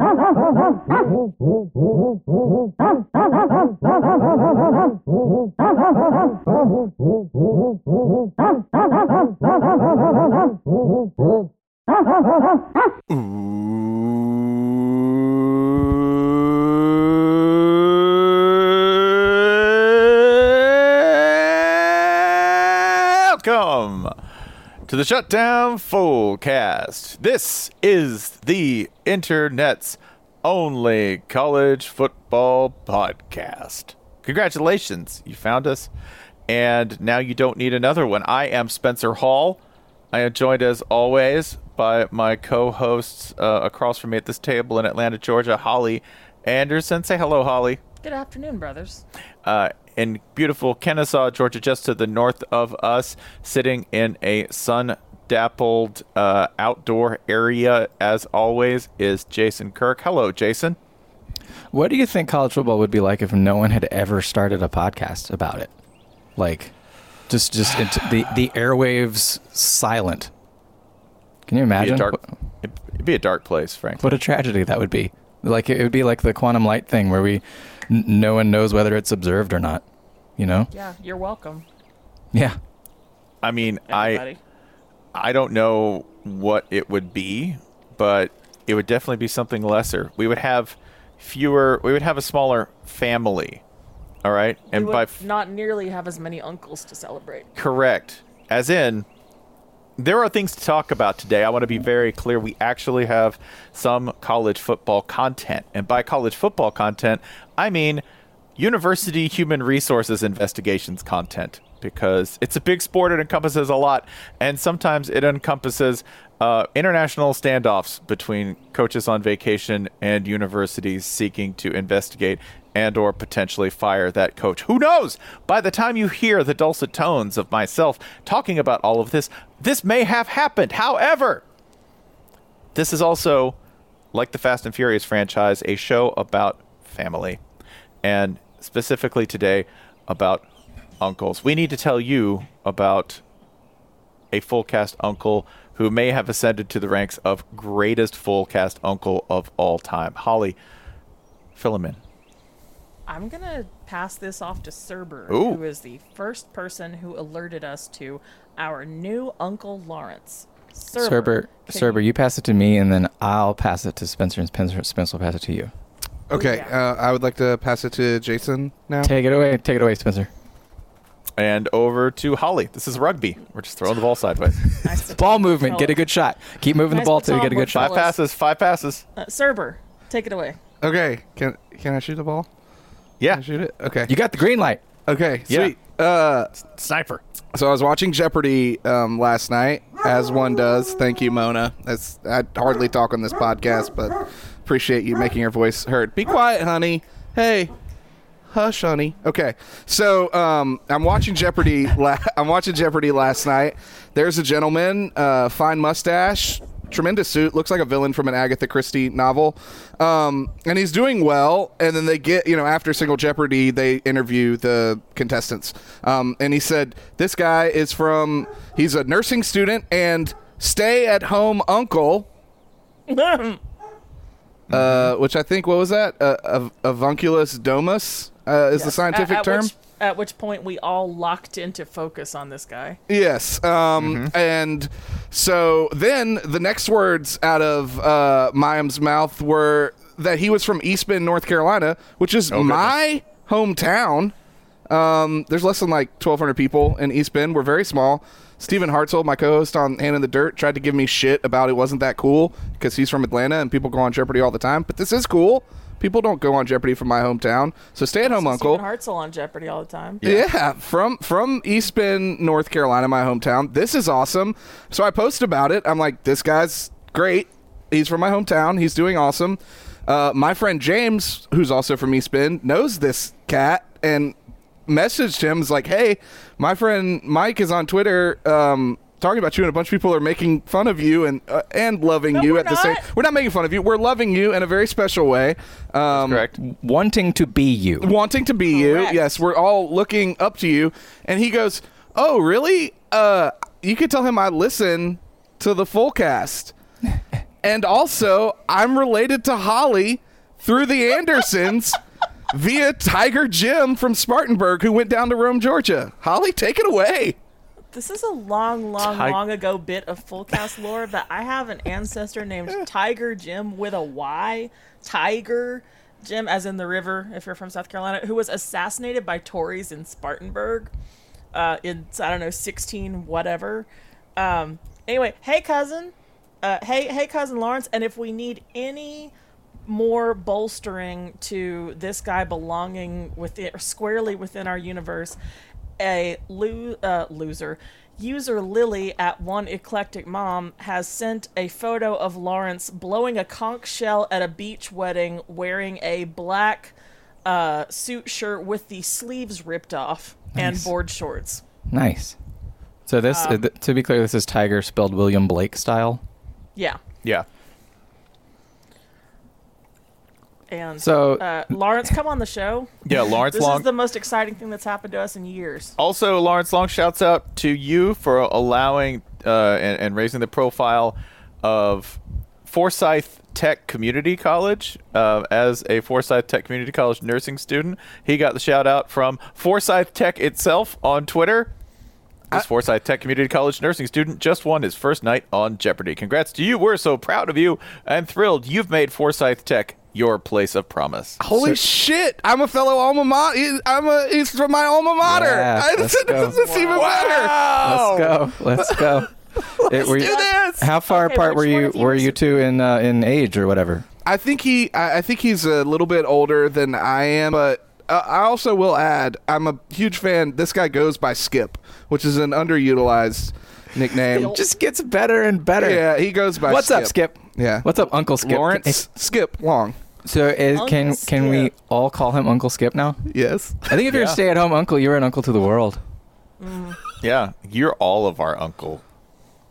Welcome to the Shutdown Fullcast. This is the internet's only college football podcast. Congratulations, you found us. And now you don't need another one. I am Spencer Hall. I am joined as always by my co hosts uh, across from me at this table in Atlanta, Georgia, Holly Anderson. Say hello, Holly. Good afternoon, brothers. Uh, in beautiful Kennesaw, Georgia, just to the north of us, sitting in a sun dappled uh, outdoor area, as always, is Jason Kirk. Hello, Jason. What do you think college football would be like if no one had ever started a podcast about it? Like, just just into the the airwaves silent. Can you It'd be, imagine? a dark, it'd be a dark place, frankly. what a tragedy that would be. Like it would be like the quantum light thing where we n- no one knows whether it's observed or not. You know? Yeah, you're welcome, Yeah. I mean, everybody. I I don't know what it would be, but it would definitely be something lesser. We would have fewer. We would have a smaller family. All right, we and would by f- not nearly have as many uncles to celebrate. Correct. As in, there are things to talk about today. I want to be very clear. We actually have some college football content. And by college football content, I mean university human resources investigations content because it's a big sport. It encompasses a lot. And sometimes it encompasses uh, international standoffs between coaches on vacation and universities seeking to investigate and or potentially fire that coach. Who knows? By the time you hear the dulcet tones of myself talking about all of this, this may have happened. However, this is also like the Fast and Furious franchise, a show about family and specifically today about uncles. We need to tell you about a full cast uncle who may have ascended to the ranks of greatest full cast uncle of all time. Holly, fill him in. I'm gonna pass this off to Cerber, Ooh. who is the first person who alerted us to our new Uncle Lawrence. Cerber, can Cerber, you pass it to me, and then I'll pass it to Spencer, and Spencer, Spencer will pass it to you. Okay, yeah. uh, I would like to pass it to Jason now. Take it away. Take it away, Spencer. and over to Holly. This is rugby. We're just throwing the ball sideways. Nice Ball movement. Get a good shot. Keep moving Nice the ball till you get a good shot. five passes. Five passes. Uh, Cerber, take it away. Okay, can can I shoot the ball? Can Yeah. I shoot it? Okay. You got the green light. okay, Yeah. sweet. Uh, Sniper. so I was watching Jeopardy um, last night, as one does. Thank you, Mona. That's I hardly talk on this podcast, but appreciate you making your voice heard. Be quiet, honey. Hey, hush, honey. Okay, so um, I'm watching Jeopardy. La- I'm watching Jeopardy last night. There's a gentleman, uh, fine mustache, tremendous suit, looks like a villain from an Agatha Christie novel, um, and he's doing well. And then they get, you know, after Single Jeopardy, they interview the contestants, um, and he said this guy is from. He's a nursing student and stay-at-home uncle. Uh, which I think what was that? Uh, avunculus domus uh, is the scientific at, at term. Which, at which point we all locked into focus on this guy. Yes. Um, And so then the next words out of uh, Mayim's mouth were that he was from East Bend, North Carolina, which is my hometown. Um, there's less than like 1,200 people in East Bend. We're very small. Stephen Hartzell, my co-host on Hand in the Dirt, tried to give me shit about it wasn't that cool because he's from Atlanta and people go on Jeopardy all the time. But this is cool. People don't go on Jeopardy from my hometown. So stay at home, Uncle. Stephen Hartzell on Jeopardy all the time. Yeah. from from East Bend, North Carolina, my hometown. This is awesome. So I post about it. I'm like, this guy's great. He's from my hometown. He's doing awesome. Uh, my friend James, who's also from East Bend, knows this cat and messaged him. Is like, hey, my friend Mike is on Twitter. Um, Talking about you and a bunch of people are making fun of you and uh, and loving No, you we're at the same. We're not making fun of you. We're loving you in a very special way. Um, Correct. Wanting to be you. wanting to be you. Yes, we're all looking up to you. And he goes, "Oh, really? Uh, you could tell him I listen to the full cast, and also I'm related to Holly through the Andersons." Via Tiger Jim from Spartanburg, who went down to Rome, Georgia. Holly, take it away. This is a long, long, Ti- long ago bit of full cast lore that I have an ancestor named Tiger Jim with a Y. Tiger Jim, as in the river, if you're from South Carolina, who was assassinated by Tories in Spartanburg uh, in, I don't know, 16 whatever. Um, anyway, hey, cousin. Uh, hey, hey, cousin Lawrence. And if we need any more bolstering to this guy belonging within squarely within our universe, a lo- uh, loser user Lily at one eclectic mom has sent a photo of Lawrence blowing a conch shell at a beach wedding wearing a black uh, suit shirt with the sleeves ripped off and board shorts. Nice. So this, uh, th- to be clear, this is Tiger spelled William Blake style. Yeah. Yeah. And So- uh, Lawrence, come on the show. Yeah, Lawrence Long. This Long. is the most exciting thing that's happened to us in years. Also, Lawrence Long shouts out to you for allowing uh, and, and raising the profile of Forsyth Tech Community College. Uh, as a Forsyth Tech Community College nursing student, he got the shout out from Forsyth Tech itself on Twitter. This Forsyth Tech Community College nursing student just won his first night on Jeopardy. Congrats to you. We're so proud of you and thrilled you've made Forsyth Tech your place of promise. Holy shit! I'm a fellow alma mater. I'm a. He's from my alma mater. Yeah, I, let's this, go. is even better. Let's go. Let's go. It- were you- do this. How far Okay, apart were you? Were you two in uh, in age or whatever? I think he. I, I think he's a little bit older than I am, but uh, I also will add, I'm a huge fan. This guy goes by Skip, which is an underutilized nickname. Just gets better and better. yeah, he goes by. What's up, Skip? Yeah. What's up, Uncle Skip? Lawrence Skip Long. So is, can Uncle can we Skip. all call him Uncle Skip now? Yes. I think if you're a Yeah. stay-at-home uncle, you're an uncle to the world. Yeah, you're all of our uncle.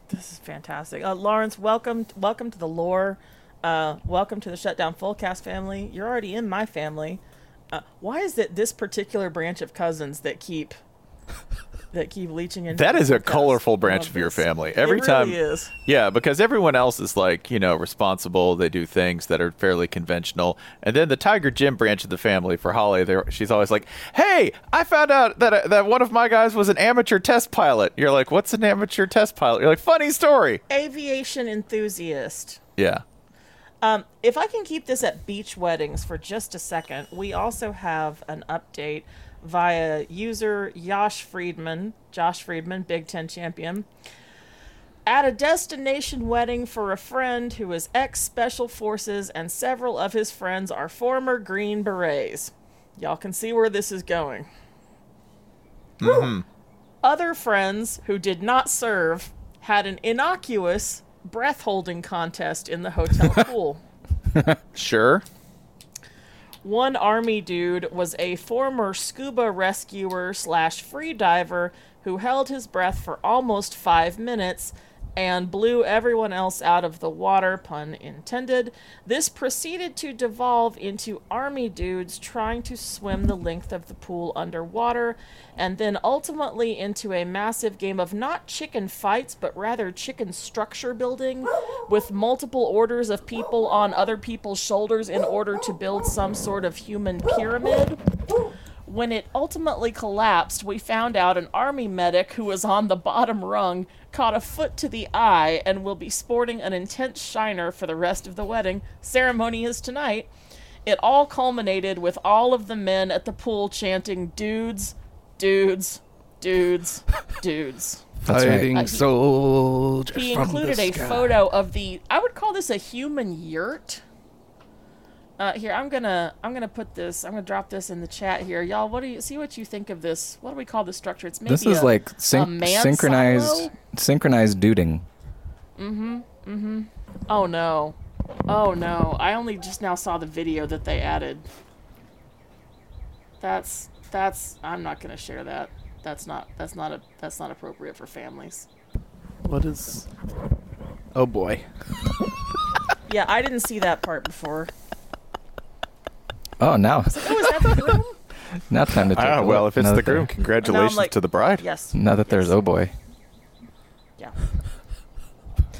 This is fantastic. Uh, Lawrence, welcome, welcome to the lore. Uh, welcome to the Shutdown Fullcast family. You're already in my family. Uh, why is it this particular branch of cousins that keep that keep leaching into? That is a colorful branch of your family. Every it time, really is. yeah, because everyone else is like you know responsible. They do things that are fairly conventional, and then the Tiger Jim branch of the family for Holly, she's always like, "Hey, I found out that that one of my guys was an amateur test pilot." You're like, "What's an amateur test pilot?" You're like, "Funny story." Aviation enthusiast. Yeah, Um, if I can keep this at beach weddings for just a second, we also have an update via user Josh Friedman, Josh Friedman, Big Ten champion. At a destination wedding for a friend who is ex Special Forces, and several of his friends are former Green Berets. Y'all can see where this is going. Mm-hmm. Other friends who did not serve had an innocuous breath holding contest in the hotel pool. Sure. One army dude was a former scuba rescuer slash free diver who held his breath for almost five minutes and blew everyone else out of the water, pun intended. This proceeded to devolve into army dudes trying to swim the length of the pool underwater, and then ultimately into a massive game of not chicken fights, but rather chicken structure building, with multiple orders of people on other people's shoulders in order to build some sort of human pyramid. When it ultimately collapsed, we found out an army medic who was on the bottom rung caught a foot to the eye and will be sporting an intense shiner for the rest of the wedding. Ceremony is tonight. It all culminated with all of the men at the pool chanting, Dudes, dudes, dudes, dudes. That's right. Fighting Uh, he- soldiers He from included the a sky. photo of the. I would call this a human yurt. Uh, here, I'm gonna I'm gonna put this. I'm gonna drop this in the chat here, y'all. What do you see? What you think of this? What do we call this structure? It's maybe This is a- like a syn- man synchronized silo? synchronized duding. Oh no, oh no! I only just now saw the video that they added. That's that's. I'm not gonna share that. That's not that's not a that's not appropriate for families. What is? Oh boy. Yeah, I didn't see that part before. Oh, now Oh, is that the groom? now time to take Ah, a well, look. if it's Now the that groom, congratulations like- to the bride. Yes. Now that there's oh boy. Yeah.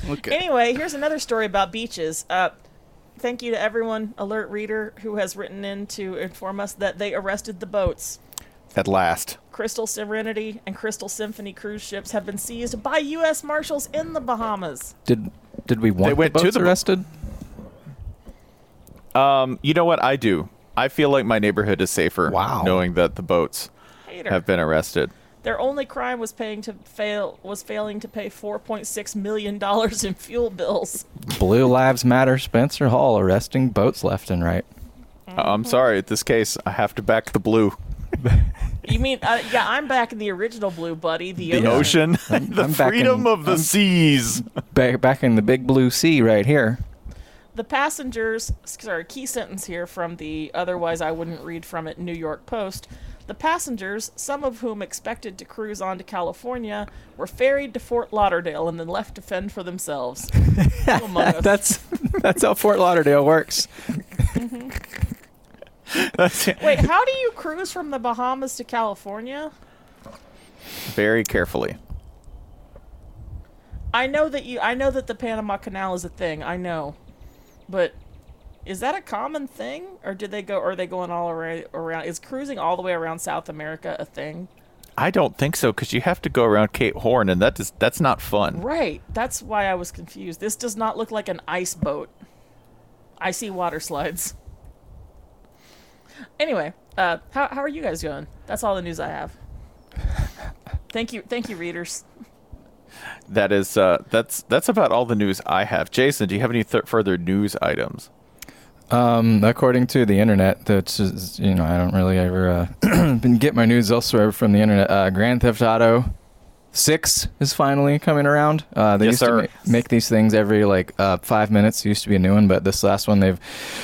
Okay. Anyway, here's another story about beaches. Uh, thank you to everyone, alert reader, who has written in to inform us that they arrested the boats. At last. Crystal Serenity and Crystal Symphony cruise ships have been seized by U.S. Marshals in the Bahamas. Did did we want went the to boats the bo- arrested? Um, you know what I do? I feel like my neighborhood is safer Wow. knowing that the boats Hater. have been arrested. Their only crime was paying to fail was failing to pay 4.6 million dollars in fuel bills. Blue Lives Matter. Spencer Hall arresting boats left and right. Uh, I'm sorry, in this case, I have to back the blue. You mean? Uh, yeah, I'm back in the original blue, buddy. The, The ocean, the I'm back freedom in- of the I'm- seas. Back back in the big blue sea right here. The passengers, sorry, key sentence here from the otherwise I wouldn't read from it New York Post. The passengers, some of whom expected to cruise on to California, were ferried to Fort Lauderdale and then left to fend for themselves. Who among us? That's that's how Fort Lauderdale works. Wait, how do you cruise from the Bahamas to California? Very carefully. I know that you I know that the Panama Canal is a thing. I know. But is that a common thing or did they go or are they going all around, around is cruising all the way around South America a thing? I don't think so because you have to go around Cape Horn, and that is that's not fun. Right. That's why I was confused. This does not look like an ice boat. I see water slides. Anyway, uh, how, how are you guys going? That's all the news I have. Thank you, thank you, readers. That is uh, that's that's about all the news I have. Jason, do you have any th- further news items? Um, according to the internet, that's you know I don't really ever uh, get my news elsewhere from the internet. Uh, Grand Theft Auto Six is finally coming around. Uh, they Yes, used sir. to ma- make these things every like uh, five minutes. Used to be a new one, but this last one they've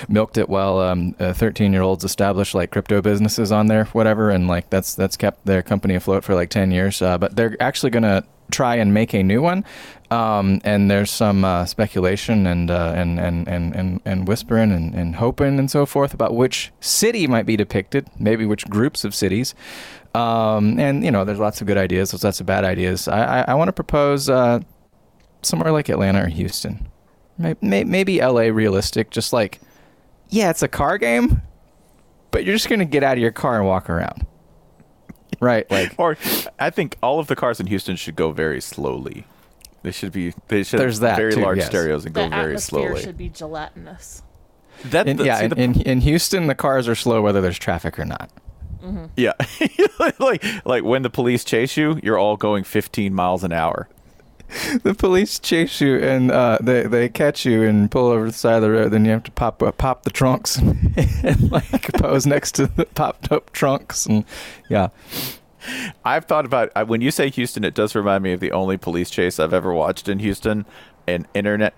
milked it while um, thirteen year olds established like crypto businesses on there, whatever, and like that's that's kept their company afloat for like ten years. Uh, but they're actually gonna try and make a new one. Um, and there's some uh, speculation and, uh, and, and, and, and, and whispering and, and hoping and so forth about which city might be depicted, maybe which groups of cities. Um, and, you know, there's lots of good ideas, there's lots of bad ideas. I, I, I want to propose uh, somewhere like Atlanta or Houston. Maybe, maybe LA realistic, just like, yeah, it's a car game, but you're just going to get out of your car and walk around. Right, like Or I think all of the cars in Houston should go very slowly. They should be they should There's have that, very too, large yes. stereos and The go very atmosphere slowly. should be gelatinous. That, in, yeah, in, the- in, in Houston, the cars are slow whether there's traffic or not. Yeah, like like when the police chase you, you're all going 15 miles an hour. the police chase you and uh, they they catch you and pull over the side of the road. Then you have to pop uh, pop the trunks and like pose next to the popped up trunks and yeah. I've thought about I- when you say Houston, it does remind me of the only police chase I've ever watched in Houston, an internet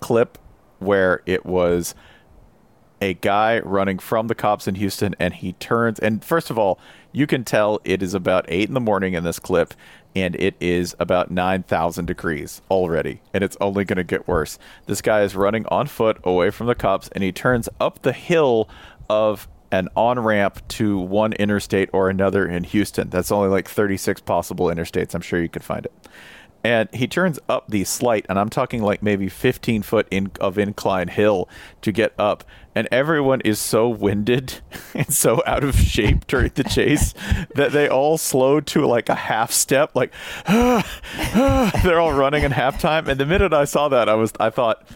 clip where it was a guy running from the cops in Houston and he turns and first of all, you can tell it is about eight in the morning in this clip and it is about 9,000 degrees already and it's only going to get worse. This guy is running on foot away from the cops and he turns up the hill of an on ramp to one interstate or another in Houston. That's only like 36 possible interstates. I'm sure you could find it. And he turns up the slight, and I'm talking like maybe 15 foot in, of incline hill to get up. And everyone is so winded and so out of shape during the chase that they all slow to like a half step, like they're all running in halftime. And the minute I saw that, I was I thought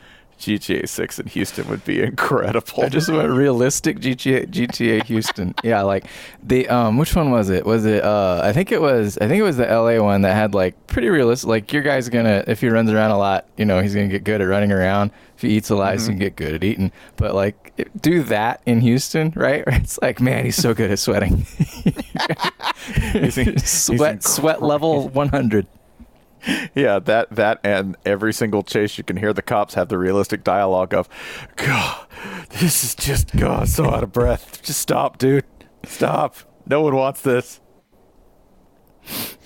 GTA 6 in Houston would be incredible. I just went realistic GTA GTA Houston. yeah, like the um which one was it? Was it uh I think it was I think it was the LA one that had like pretty realistic like your guy's gonna if he runs around a lot, you know, he's gonna get good at running around. If he eats a lot, he's gonna get good at eating. But like it- do that in Houston, right? It's like, man, he's so good at sweating. sweat sweat level one hundred. Yeah, that that and every single chase you can hear the cops have the realistic dialogue of God, this is just God so out of breath. Just stop, dude. Stop. No one wants this.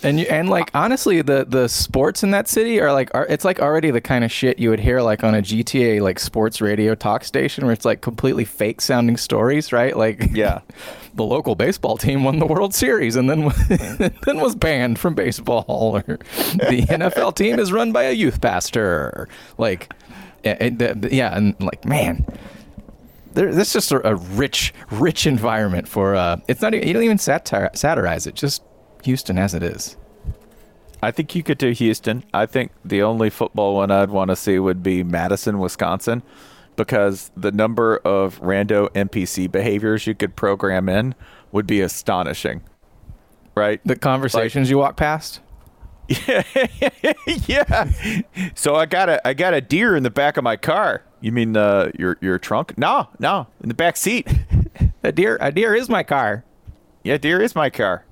And you and like honestly, the the sports in that city are like are, it's like already the kind of shit you would hear like on a GTA like sports radio talk station where it's like completely fake sounding stories, right? Like Yeah. the local baseball team won the World Series and then then was banned from baseball, or the NFL team is run by a youth pastor, like yeah, it- yeah, and like man. There, this is just a, a rich, rich environment for. Uh, it's not. even- You don't even satire, satirize it. Just Houston as it is. I think you could do Houston. I think the only football one I'd want to see would be Madison, Wisconsin, because the number of rando NPC behaviors you could program in would be astonishing. Right? The conversations you walk past. yeah. So I got a I got a deer in the back of my car. You mean uh, your your trunk? No, no, in the back seat. A deer, a deer is my car. Yeah, deer is my car.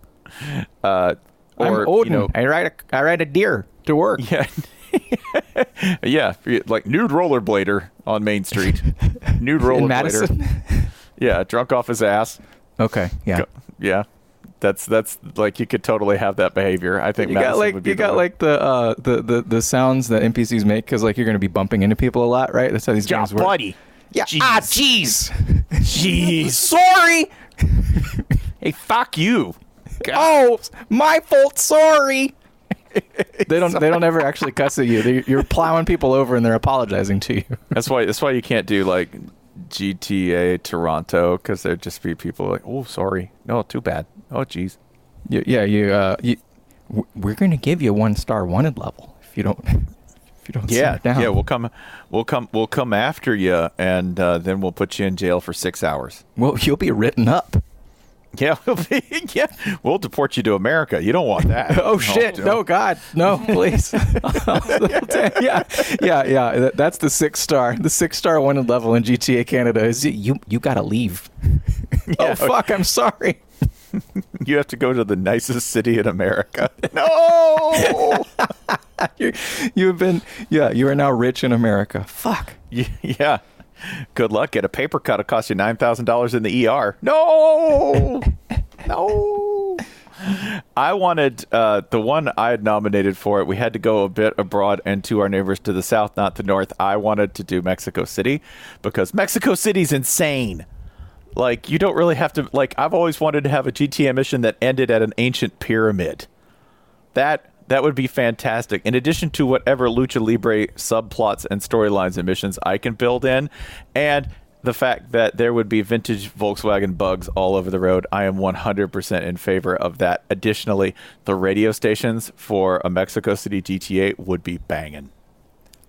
Uh, I'm Odin. you know, I ride a I ride a deer to work. yeah, yeah, like nude rollerblader on Main Street. Nude rollerblader. Yeah, drunk off his ass. Okay, yeah. Go- yeah. That's that's like you could totally have that behavior. I think You got like would be you the got one. like the uh the, the the sounds that NPCs make because like you're gonna be bumping into people a lot, right? That's how these yeah, games work. buddy. Yeah. Jeez. Ah, jeez. Jeez. Sorry. Hey, fuck you. Oh, my fault. Sorry. they don't. They don't ever actually cuss at you. They, you're plowing people over and they're apologizing to you. That's why. That's why you can't do like GTA Toronto because there'd just be people like, "Oh, sorry, no, too bad. Oh, jeez." You, yeah, you. Uh, you. We're gonna give you one star wanted level if you don't. If you don't. Yeah, simmer down. yeah. We'll come. We'll come. We'll come after you, and uh, then we'll put you in jail for six hours. Well, you'll be written up. Yeah, we'll be, yeah. We'll deport you to America. You don't want that. Oh shit! No, God, no, please. yeah, yeah, yeah. That's the six star. The six star wanted level in GTA Canada is you. You gotta leave. oh fuck! I'm sorry. You have to go to the nicest city in America. No. you, you've been. Yeah, you are now rich in America. Fuck. Yeah. Good luck. Get a paper cut. It'll cost you nine thousand dollars in the ER. No. no. I wanted uh, the one I had nominated for it. We had to go a bit abroad and to our neighbors to the south, not the north. I wanted to do Mexico City because Mexico City's insane. Like you don't really have to. Like I've always wanted to have a GTA mission that ended at an ancient pyramid. That that would be fantastic. In addition to whatever lucha libre subplots and storylines and missions I can build in, and the fact that there would be vintage Volkswagen bugs all over the road, I am 100% in favor of that. Additionally, the radio stations for a Mexico City GTA would be banging.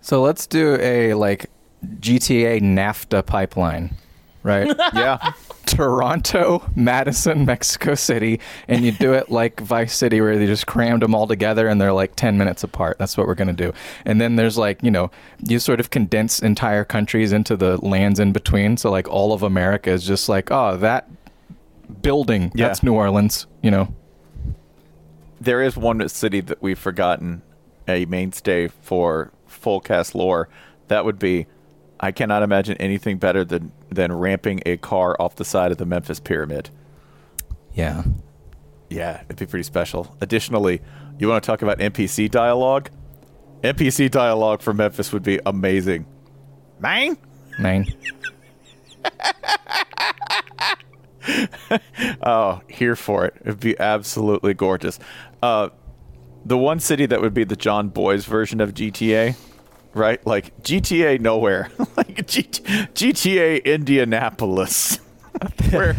So let's do a like GTA NAFTA pipeline, right? Yeah. Toronto, Madison, Mexico City, and you do it like Vice City, where they just crammed them all together and they're like 10 minutes apart. That's what we're going to do. And then there's like, you know, you sort of condense entire countries into the lands in between. So, like, all of America is just like, oh, that building, Yeah. that's New Orleans, you know? there is one city that we've forgotten a mainstay for full cast lore. That would be I cannot imagine anything better than than ramping a car off the side of the Memphis pyramid. Yeah. Yeah, it'd be pretty special. Additionally, you want to talk about NPC dialogue? NPC dialogue for Memphis would be amazing. Man? Nine. Oh, here for it. It'd be absolutely gorgeous. Uh, the one city that would be the John Boy's version of GTA, right? Like GTA nowhere, like G- GTA Indianapolis. Where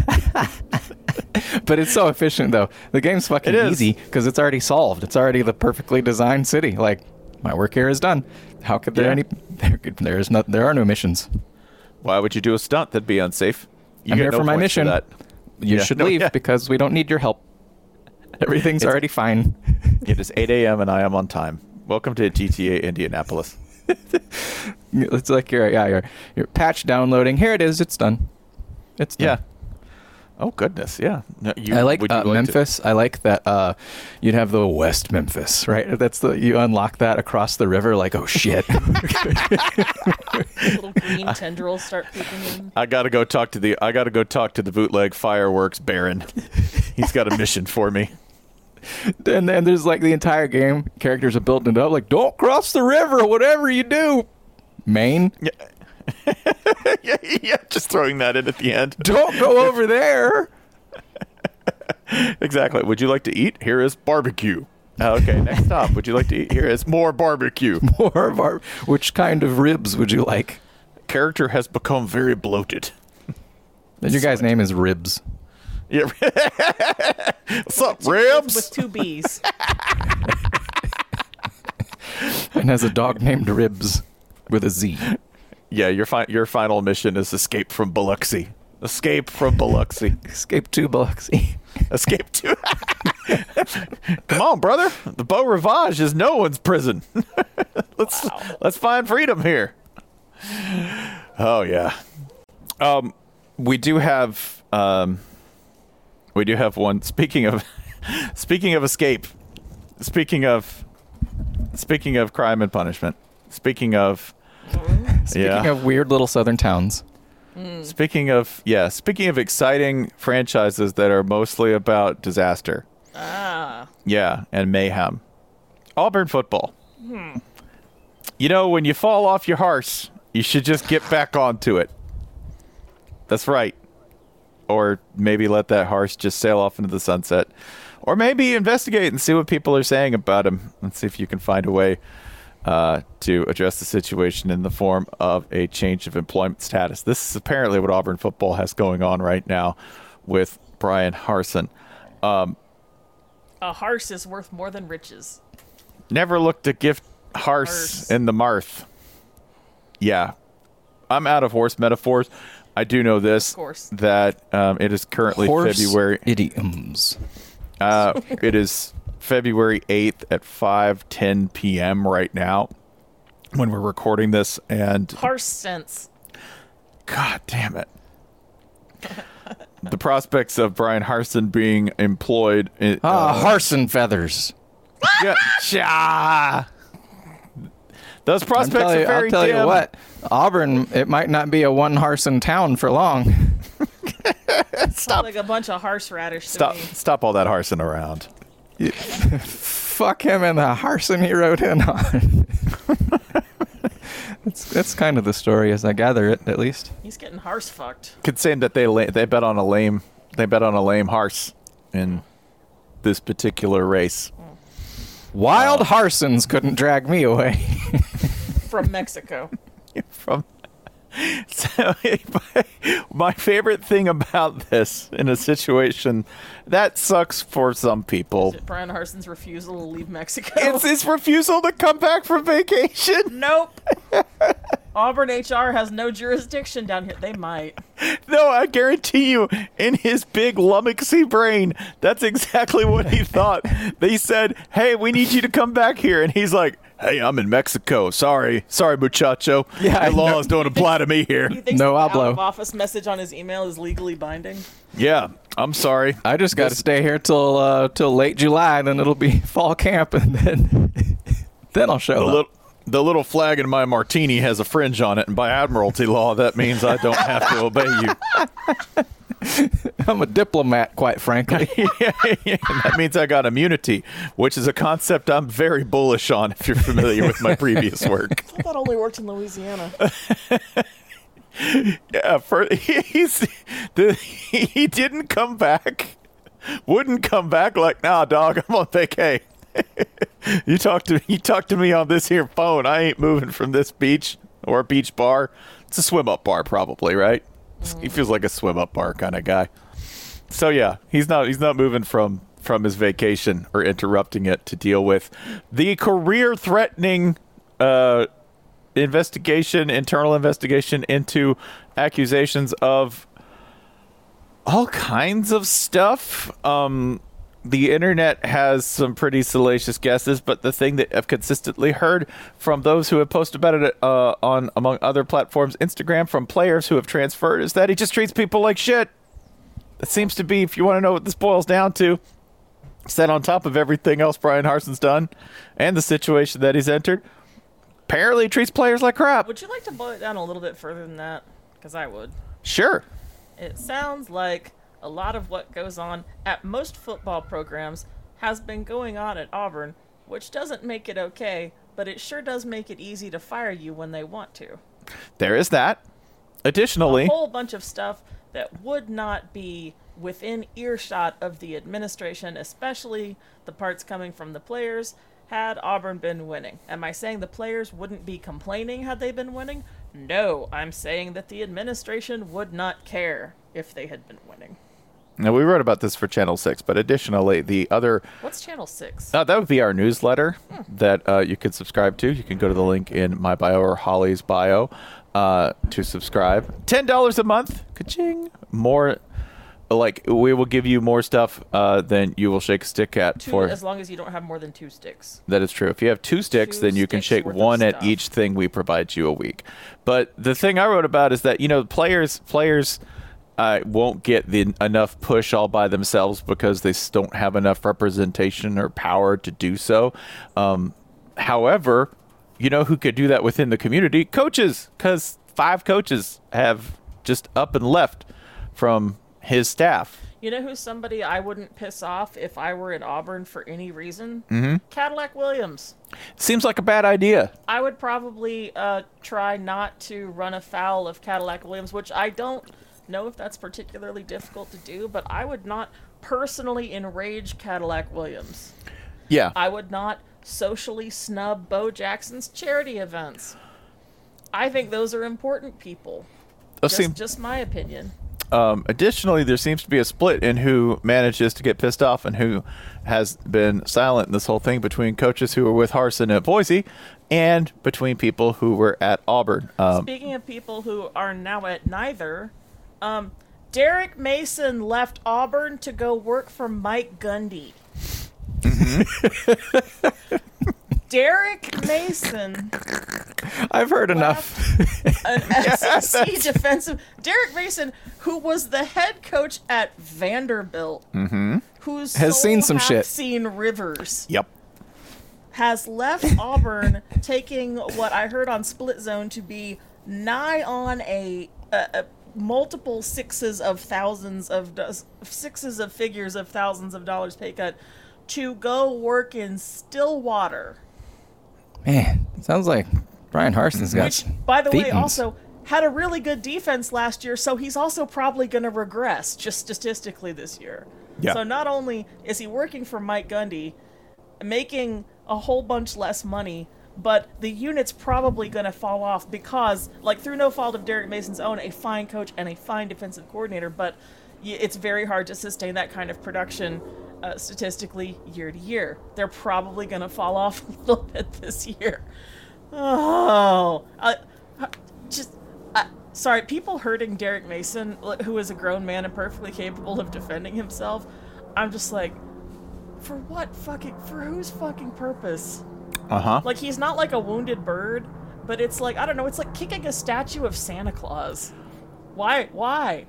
But it's so efficient, though. The game's fucking easy because it's already solved. It's already the perfectly designed city. Like, my work here is done. How could there Yeah. any? There, there is not. There are no missions. why would you do a stunt that'd be unsafe? You I'm here no for my mission. that. You Yeah. should No, leave yeah. because we don't need your help. Everything's It's- already fine. It is 8 a.m. and I am on time. Welcome to GTA Indianapolis. It's like your yeah your your patch downloading. Here it is. It's done. It's done. Yeah. Oh goodness, yeah. No, you- I like would you uh, to- Memphis. I like that uh, you'd have the West Memphis, right? That's the you unlock that across the river. Like, oh shit, Little green tendrils start peeking in. I gotta go talk to the I gotta go talk to the bootleg fireworks baron. He's got a mission for me. and then there's like the entire game. Characters are building it up. Like, don't cross the river. Whatever you do, Maine. yeah, yeah, yeah, just throwing that in at the end. Don't go over there. Exactly. Would you like to eat? Here is barbecue. Uh, Okay, next stop. Would you like to eat? Here is more barbecue. More our. Which kind of ribs would you like? Character has become very bloated. And your guy's name is Ribs. Yeah. What's up, ribs? With two B's. and has a dog named Ribs with a Z. Yeah, your fi- your final mission is escape from Biloxi. Escape from Biloxi. Escape to Biloxi. Escape to. Come on, brother. The Beau Rivage is no one's prison. let's let's find freedom here. Oh yeah. Um, we do have um, we do have one. Speaking of speaking of escape. Speaking of speaking of crime and punishment. Speaking of Speaking yeah. of weird little southern towns. Speaking of yeah, speaking of exciting franchises that are mostly about disaster. Ah. Yeah, and mayhem. Auburn football. You know, when you fall off your horse, you should just get back onto it. That's right. Or maybe let that horse just sail off into the sunset. Or maybe investigate and see what people are saying about him and see if you can find a way uh, to address the situation in the form of a change of employment status. This is apparently what Auburn football has going on right now with Bryan Harsin. Um, A horse is worth more than riches. Never looked to gift horse Horse. in the marth. Yeah. I'm out of horse metaphors. I do know this Of course. that um, it is currently Horse February. idioms. Uh, it is February 8th at 5:10 p.m. right now when we're recording this and Horse sense. god damn it. the prospects of Bryan Harsin being employed in, Ah, uh, Harson feathers. yeah, Cha. Those I'm prospects tell you, are very I'll tell dim. you what, Auburn, it might not be a one Harson town for long. Stop. Like a bunch of horseradish to Stop me. stop all that Harson around. Fuck him and the Harson he rode in on. that's, that's kind of the story as I gather it, at least. He's getting horse fucked. Could say that they la- they bet on a lame they bet on a lame horse in this particular race. Hmm. Wild Harsons couldn't drag me away. From Mexico. From so my favorite thing about this in a situation that sucks for some people. Bryan Harsin's refusal to leave Mexico. It's his refusal to come back from vacation. nope. Auburn HR has no jurisdiction down here. They might. No, I guarantee you, in his big lummoxy brain, that's exactly what he thought. They said, "Hey, we need you to come back here," and he's like, "Hey, I'm in Mexico. Sorry, sorry, muchacho. Yeah, the laws don't apply to me here." He thinks No the hablo. out of office message on his email is legally binding. Yeah, I'm sorry. I just got to stay here till uh, till late July, then it'll be fall camp, and then then I'll show The up. little, the little flag in my martini has a fringe on it, and by admiralty law, that means I don't have to obey you. I'm a diplomat, quite frankly. yeah, yeah, that means I got immunity, which is a concept I'm very bullish on. If you're familiar with my previous work. I thought that only worked in Louisiana. Yeah, for he's the, he didn't come back. Wouldn't come back like, nah, dog, I'm on vacay. you talk to you talk to me on this here phone. I ain't moving from this beach or beach bar. It's a swim up bar, probably, right? He feels like a swim up bar kind of guy. So yeah, he's not he's not moving from from his vacation or interrupting it to deal with the career threatening uh investigation, internal investigation into accusations of all kinds of stuff. Um, the internet has some pretty salacious guesses, but the thing that I've consistently heard from those who have posted about it uh, on, among other platforms, Instagram, from players who have transferred, is that he just treats people like shit. That seems to be, if you want to know what this boils down to, set on top of everything else Bryan Harsin's done and the situation that he's entered. Apparently, he treats players like crap. Would you like to boil it down a little bit further than that? Because I would. Sure. It sounds like a lot of what goes on at most football programs has been going on at Auburn, which doesn't make it okay, but it sure does make it easy to fire you when they want to. There is that. Additionally, A whole bunch of stuff that would not be within earshot of the administration, especially the parts coming from the players, had Auburn been winning. Am I saying the players wouldn't be complaining had they been winning? No, I'm saying that the administration would not care if they had been winning. Now we wrote about this for Channel 6, but additionally, the other What's Channel 6? Uh, that would be our newsletter that uh, you can subscribe to. You can go to the link in my bio or Holly's bio uh, to subscribe. Ten dollars a month, ka-ching. More, like we will give you more stuff uh, than you will shake a stick at. Two, for as long as you don't have more than two sticks. that is true. If you have two sticks, Two then you can shake one at each thing we provide you a week. But the thing I wrote about is that you know players players uh, won't get the enough push all by themselves because they don't have enough representation or power to do so. Um, however, you know who could do that within the community? Coaches, because five coaches have just up and left from his staff. You know who's somebody I wouldn't piss off if I were at Auburn for any reason? Mhm. Cadillac Williams. Seems like a bad idea. I would probably uh, try not to run afoul of Cadillac Williams, which I don't know if that's particularly difficult to do, but I would not personally enrage Cadillac Williams. Yeah. I would not socially snub Bo Jackson's charity events. I think those are important people. Those Just, seem- just my opinion. Um, additionally, there seems to be a split in who manages to get pissed off and who has been silent in this whole thing between coaches who were with Harsin at Boise and between people who were at Auburn. Um, Speaking of people who are now at neither, um, Derek Mason left Auburn to go work for Mike Gundy. Derek Mason, I've heard enough. an SEC defensive. Derek Mason, who was the head coach at Vanderbilt, mm-hmm. who's Has seen some shit. Seen Rivers. Yep. has left Auburn taking what I heard on Split Zone to be nigh on a, a, a multiple sixes of thousands of do- sixes of figures of thousands of dollars pay cut to go work in Stillwater. Man, sounds like Bryan Harsin's got. Which, by the way, also had a really good defense last year, so he's also probably going to regress just statistically this year. Yeah. So not only is he working for Mike Gundy, making a whole bunch less money, but the unit's probably going to fall off because, like, through no fault of Derek Mason's own, a fine coach and a fine defensive coordinator, but it's very hard to sustain that kind of production uh, statistically year to year. They're probably going to fall off a little bit this year. Oh, uh, just uh, sorry, people hurting Derek Mason, who is a grown man and perfectly capable of defending himself. I'm just like, for what fucking for whose fucking purpose? Uh huh. Like he's not like a wounded bird, but it's like I don't know. It's like kicking a statue of Santa Claus. Why? Why?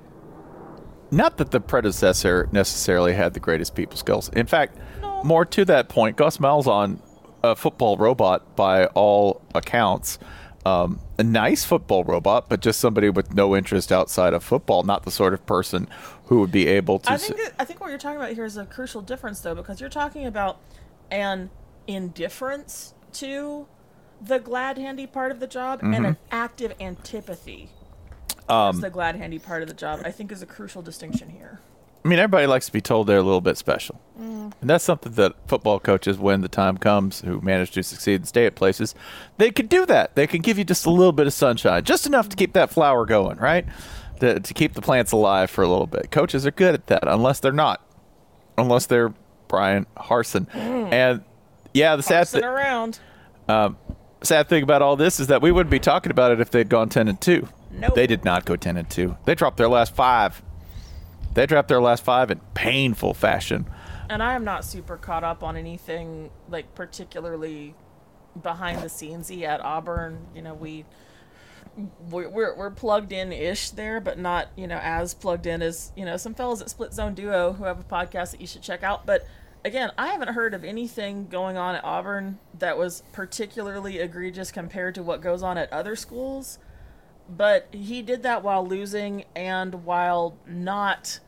Not that the predecessor necessarily had the greatest people skills. In fact, more to that point, Gus Malzahn, a football robot by all accounts, um, a nice football robot, but just somebody with no interest outside of football. Not the sort of person who would be able to. I think that, I think what you're talking about here is a crucial difference, though, because you're talking about an indifference to the glad handy part of the job and mm-hmm. an active antipathy towards Um, the glad handy part of the job. I think is a crucial distinction here. I mean, everybody likes to be told they're a little bit special. Mm. And that's something that football coaches, when the time comes, who manage to succeed and stay at places, they can do that. They can give you just a little bit of sunshine, just enough to keep that flower going, right? To, to keep the plants alive for a little bit. Coaches are good at that, unless they're not. Unless they're Bryan Harsin. Mm. And yeah, the sad thing. around. Um, sad thing about all this is that we wouldn't be talking about it if they'd gone 10 and 2. Nope. They did not go 10 and 2. They dropped their last 5. They dropped their last 5 in painful fashion. And I am not super caught up on anything like particularly behind the scenesy at Auburn. You know, we we're we're, we're plugged in ish there, but not you know as plugged in as you know some fellas at Split Zone Duo who have a podcast that you should check out. But again, I haven't heard of anything going on at Auburn that was particularly egregious compared to what goes on at other schools. But he did that while losing and while not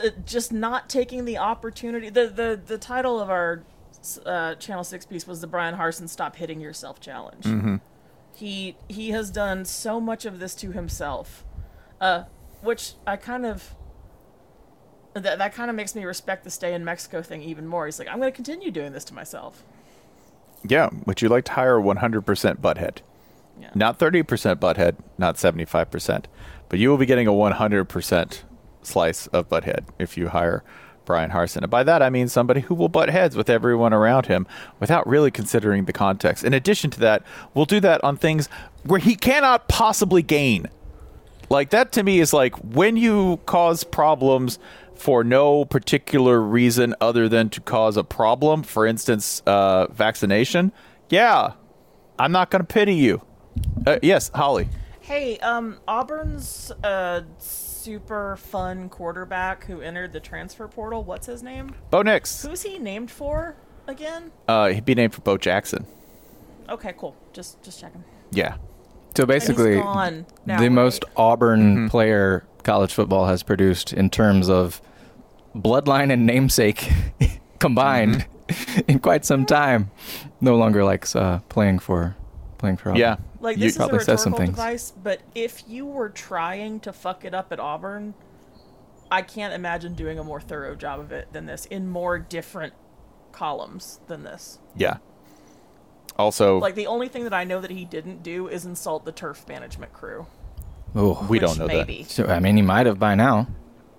uh, just not taking the opportunity. The the the title of our uh, Channel Six piece was the Bryan Harsin "Stop Hitting Yourself" challenge. He he has done so much of this to himself, uh, which I kind of that that kind of makes me respect the stay in Mexico thing even more. He's like, I'm going to continue doing this to myself. Yeah, would you like to hire 100% butthead? Yeah. Not 30% butthead, not 75%, but you will be getting a 100% slice of butthead if you hire Bryan Harsin. And by that, I mean somebody who will butt heads with everyone around him without really considering the context. In addition to that, we'll do that on things where he cannot possibly gain. Like that to me is like when you cause problems for no particular reason other than to cause a problem. For instance, uh, vaccination. Yeah, I'm not going to pity you. Uh, yes, Holly. Hey, um, Auburn's uh, super fun quarterback who entered the transfer portal. What's his name? Bo Nix. Who's he named for again? Uh, he'd be named for Bo Jackson. Okay, cool. Just just checking. Yeah. So basically, gone now, the right? most Auburn player college football has produced in terms of bloodline and namesake combined in quite some time. No longer likes uh, playing for playing for Auburn. Yeah. Like You- this is a probably says some rhetorical things. device, but if you were trying to fuck it up at Auburn, I can't imagine doing a more thorough job of it than this in more different columns than this. Yeah. Also, Like the only thing that I know that he didn't do is insult the turf management crew. Oh, we don't know maybe. so, I mean, he might have by now.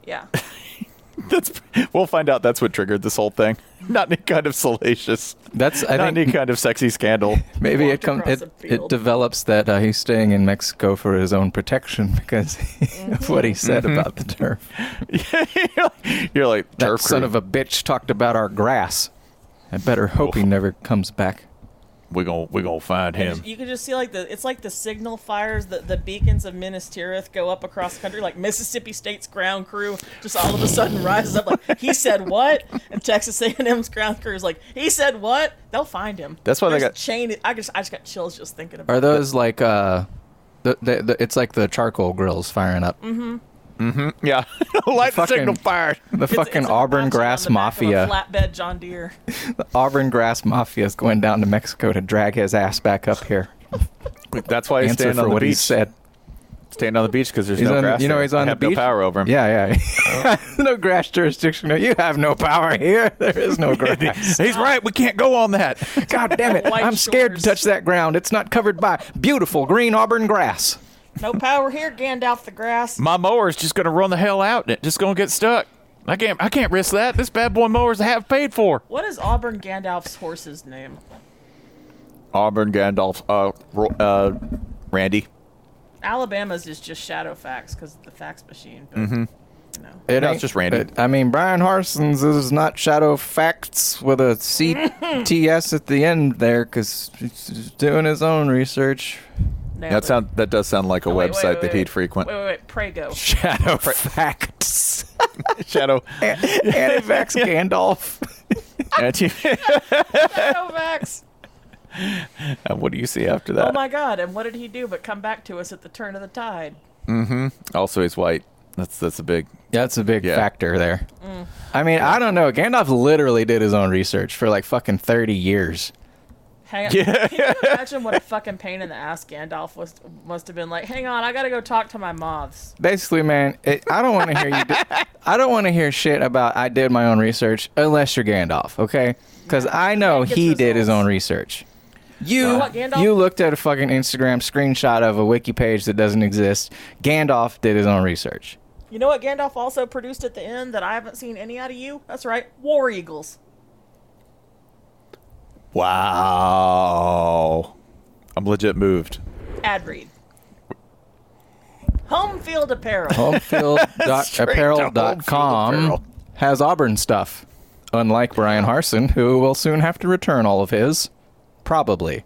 Yeah. that. That's we'll find out. That's what triggered this whole thing. Not any kind of salacious. That's I not think any kind of sexy scandal. maybe it comes it, it develops that uh, he's staying in Mexico for his own protection because of what he said about the turf. You're like That turf son crew. of a bitch talked about our grass. I better hope he never comes back. We gonna we gonna find him. You can just see like the it's like the signal fires, the, the beacons of Minas Tirith go up across the country. Like Mississippi State's ground crew just all of a sudden rises up like he said what, and Texas A&M's ground crew is like he said what. They'll find him. That's why they got- chain. I just I just got chills just thinking about. It Are it. those like uh, the, the, the it's like the charcoal grills firing up? Mm-hmm. Yeah, light the Fucking- signal fire. The It's- fucking it's Auburn Grass the back of a Mafia. flatbed John Deere. The Auburn Grass Mafia is going down to Mexico to drag his ass back up here. That's why he's Answer staying for on the what he beach. said. Staying on the beach because there's He's no on, grass. you know there. he's on They the beach. no power over him. Yeah, yeah. no grass jurisdiction. No, You have no power here. There is no grass. He's right. We can't go on that. God damn it! White I'm scared to touch that ground. It's not covered by beautiful green Auburn grass. No power here, Gandalf the grass. My mower's just gonna run the hell out and it just gonna get stuck. I can't. I can't risk that. This bad boy mower's a half paid for. What is Auburn Gandalf's horse's name? Auburn Gandalf. Uh, Ro- uh, Randy. Alabama's is just shadow facts because the fax machine. But, Mhm. you know. It No, it's just random. it- I mean, Bryan Harsin's is not Shadow Facts with a CTS at the end there because he's doing his own research. Nailed That it. sound that does sound like a Oh, wait, website wait, wait, that he'd frequent. Wait, wait, wait. Pray go. Shadow Facts. Shadow. Antivax Gandalf. Anti- Shadow facts. and what do you see after that? Oh my God! And what did he do but come back to us at the turn of the tide? Mm-hmm. Also, he's white. That's that's a big. That's a big Yeah. factor there. Mm. I mean, I don't know. Gandalf literally did his own research for like fucking 30 years. Hang on. Can you imagine what a fucking pain in the ass Gandalf was must have been like? Hang on, I gotta go talk to my moths. Basically, man, it, I don't want to hear you. Do, I don't want to hear shit about I did my own research unless you're Gandalf, okay? Because I know he did his own research. You what, you looked at a fucking Instagram screenshot of a wiki page that doesn't exist. Gandalf did his own research. You know what Gandalf also produced at the end that I haven't seen any out of you? That's right, War Eagles. Wow. I'm legit moved. Ad read. Home Field Apparel. Homefield.apparel.com has Auburn stuff. Unlike Bryan Harsin, who will soon have to return all of his. Probably.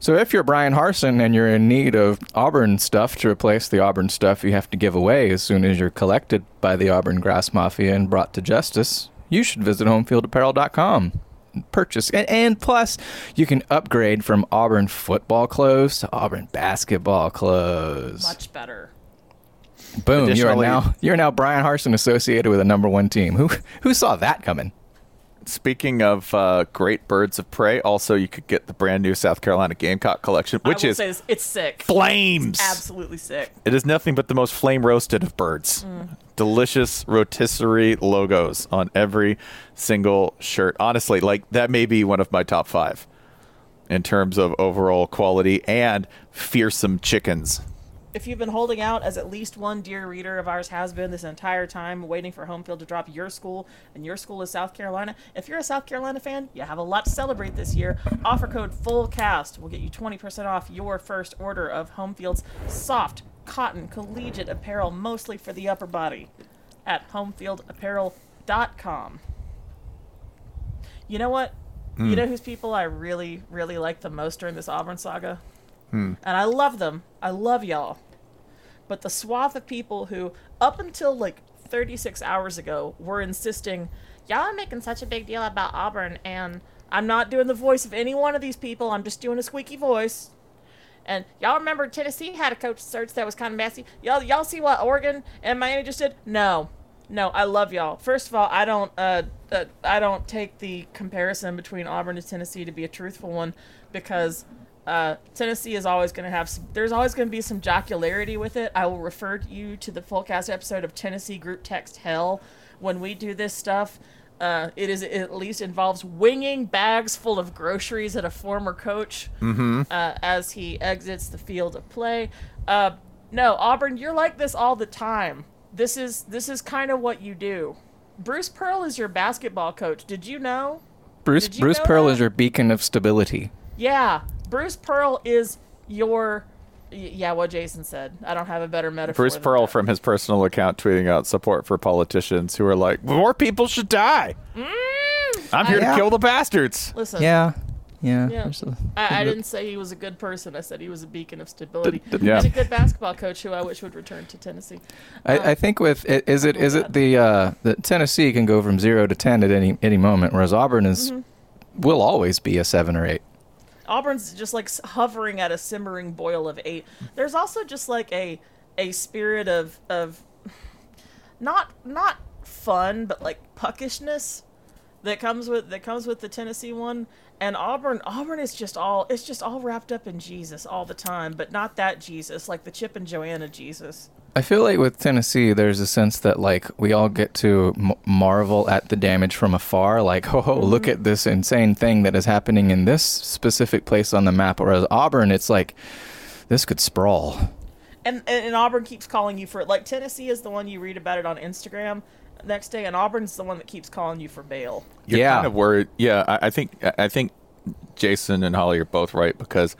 So if you're Bryan Harsin and you're in need of Auburn stuff to replace the Auburn stuff you have to give away as soon as you're collected by the Auburn Grass Mafia and brought to justice, you should visit homefieldapparel.com. and Purchase and, and plus you can upgrade from Auburn football clothes to Auburn basketball clothes. Much better. Boom! You are now you're now Bryan Harsin associated with a number one team. Who who saw that coming? Speaking of uh, great birds of prey, also you could get the brand new South Carolina Gamecock collection, which is this, it's sick. flames. It's absolutely sick. It is nothing but the most flame roasted of birds. Mm. Delicious rotisserie logos on every single shirt. Honestly, like that may be one of my top five in terms of overall quality and fearsome chickens. If you've been holding out, as at least one dear reader of ours has been this entire time, waiting for home field to drop your school, and your school is South Carolina, if you're a South Carolina fan, you have a lot to celebrate this year. Offer code FULLCAST will get you 20% off your first order of home field's soft, cotton, collegiate apparel, mostly for the upper body, at homefieldapparel.com. You know what? You Hmm. know whose people I really, really like the most during this Auburn saga? Hmm. and I love them. I love y'all. But the swath of people who, up until like 36 hours ago, were insisting, y'all are making such a big deal about Auburn, and I'm not doing the voice of any one of these people, I'm just doing a squeaky voice. And y'all remember Tennessee had a coach search that was kind of messy. Y'all, y'all see what Oregon and Miami just did? No, no. I love y'all. First of all, I don't, uh, uh, I don't take the comparison between Auburn and Tennessee to be a truthful one, because uh, Tennessee is always going to have. Some, there's always going to be some jocularity with it. I will refer you to the full cast episode of Tennessee Group Text Hell when we do this stuff. Uh, it is it at least involves winging bags full of groceries at a former coach Mhm. uh, as he exits the field of play. Uh, no, Auburn, you're like this all the time. This is this is kind of what you do. Bruce Pearl is your basketball coach. Did you know? Bruce you Bruce know Pearl that? is your beacon of stability. Yeah, Bruce Pearl is your. Yeah, what Jason said. I don't have a better metaphor. Bruce Pearl that. from his personal account tweeting out support for politicians who are like, more people should die. I'm here Mm, I- to kill the bastards. Listen. Yeah, yeah. Yeah. a- I, I didn't say he was a good person. I said he was a beacon of stability D- d- yeah. and a good basketball coach who I wish would return to Tennessee. I, I think with i- is it is it the uh, the Tennessee can go from zero to ten at any any moment, whereas Auburn is Mhm. will always be a seven or eight. Auburn's just like hovering at a simmering boil of eight. There's also just like a a spirit of of not not fun, but like puckishness that comes with that comes with the Tennessee one. And Auburn Auburn is just all it's just all wrapped up in Jesus all the time, but not that Jesus, like the Chip and Joanna Jesus. I feel like with Tennessee, there's a sense that like we all get to m- marvel at the damage from afar. Like, oh, oh, look mm-hmm. at this insane thing that is happening in this specific place on the map. Whereas Auburn, it's like this could sprawl. And, and and Auburn keeps calling you for it. Like Tennessee is the one you read about it on Instagram next day, and Auburn's the one that keeps calling you for bail. You're Yeah. kind of worried. Yeah, I, I think I think Jason and Holly are both right because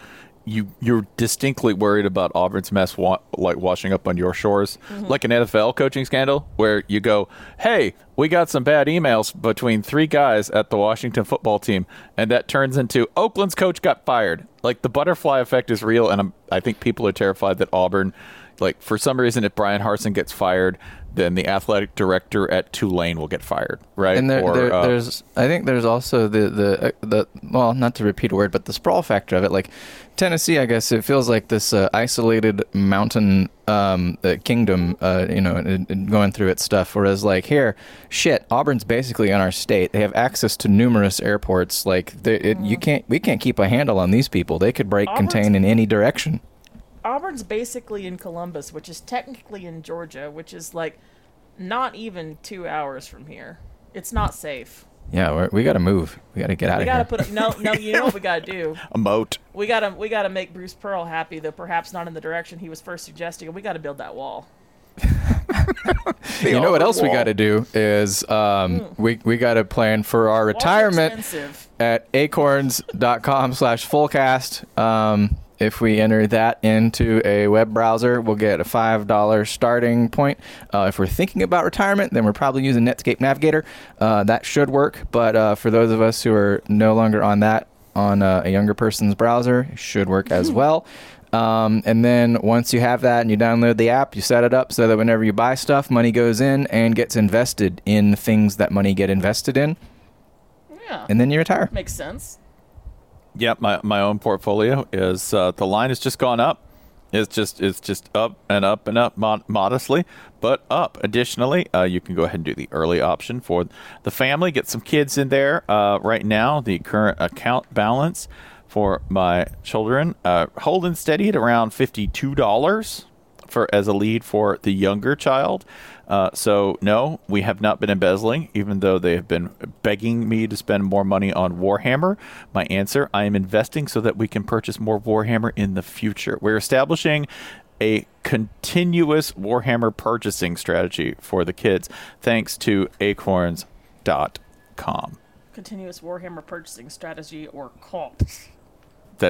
you you're distinctly worried about Auburn's mess wa- like washing up on your shores, Mhm. like an NFL coaching scandal, where you go, "Hey, we got some bad emails between three guys at the Washington football team," and that turns into Oakland's coach got fired. Like the butterfly effect is real, and I'm, I think people are terrified that Auburn, like for some reason, if Bryan Harsin gets fired, then the athletic director at Tulane will get fired, right? And there, Or, there, uh, there's, I think there's also the the uh, the well, not to repeat a word, but the sprawl factor of it. Like Tennessee, I guess it feels like this uh, isolated mountain um, uh, kingdom, uh, you know, and- and going through its stuff. Whereas like here, shit, Auburn's basically in our state. They have access to numerous airports. Like they, it, you can't, we can't keep a handle on these people. They could break Auburn's- contain in any direction. Auburn's basically in Columbus, which is technically in Georgia, which is like not even two hours from here. It's not safe. Yeah, we're, we got to move. We got to get out we of gotta here. put a, no, no. You know what we gotta do? a moat. We gotta we gotta make Bruce Pearl happy, though perhaps not in the direction he was first suggesting. We gotta build that wall. you know what else we got to do is um, we we got to plan for our retirement at acorns.com slash fullcast. Um, if we enter that into a web browser, we'll get a five dollar starting point. Uh, if we're thinking about retirement, then we're probably using Netscape Navigator. Uh, that should work. But uh, for those of us who are no longer on that on uh, a younger person's browser, should work as well. Um, and then once you have that and you download the app, you set it up so that whenever you buy stuff, money goes in and gets invested in things that money get invested in. Yeah. And then you retire. Makes sense. Yep, my my own portfolio is uh, the line has just gone up. It's just it's just up and up and up mod- modestly, but up. Additionally, uh, you can go ahead and do the early option for the family. Get some kids in there. Uh, right now, the current account balance for my children uh, holding steady at around fifty two dollars for as a lead for the younger child. Uh, so no, we have not been embezzling, even though they have been begging me to spend more money on Warhammer. My answer: I am investing so that we can purchase more Warhammer in the future. We're establishing a continuous Warhammer purchasing strategy for the kids, thanks to Acorns.com. Continuous Warhammer purchasing strategy or COP. That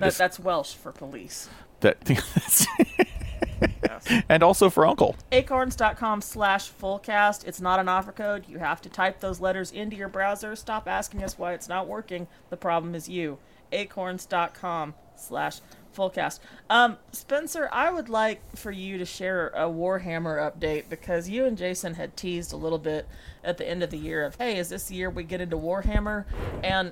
That- is that's Welsh for police. that, and also for Uncle. acorns.com slash fullcast. It's not an offer code. You have to type those letters into your browser. Stop asking us why it's not working. The problem is you. Acorns.com slash fullcast. Um spencer i would like for you to share a warhammer update because you and jason had teased a little bit at the end of the year of hey is this the year we get into warhammer? And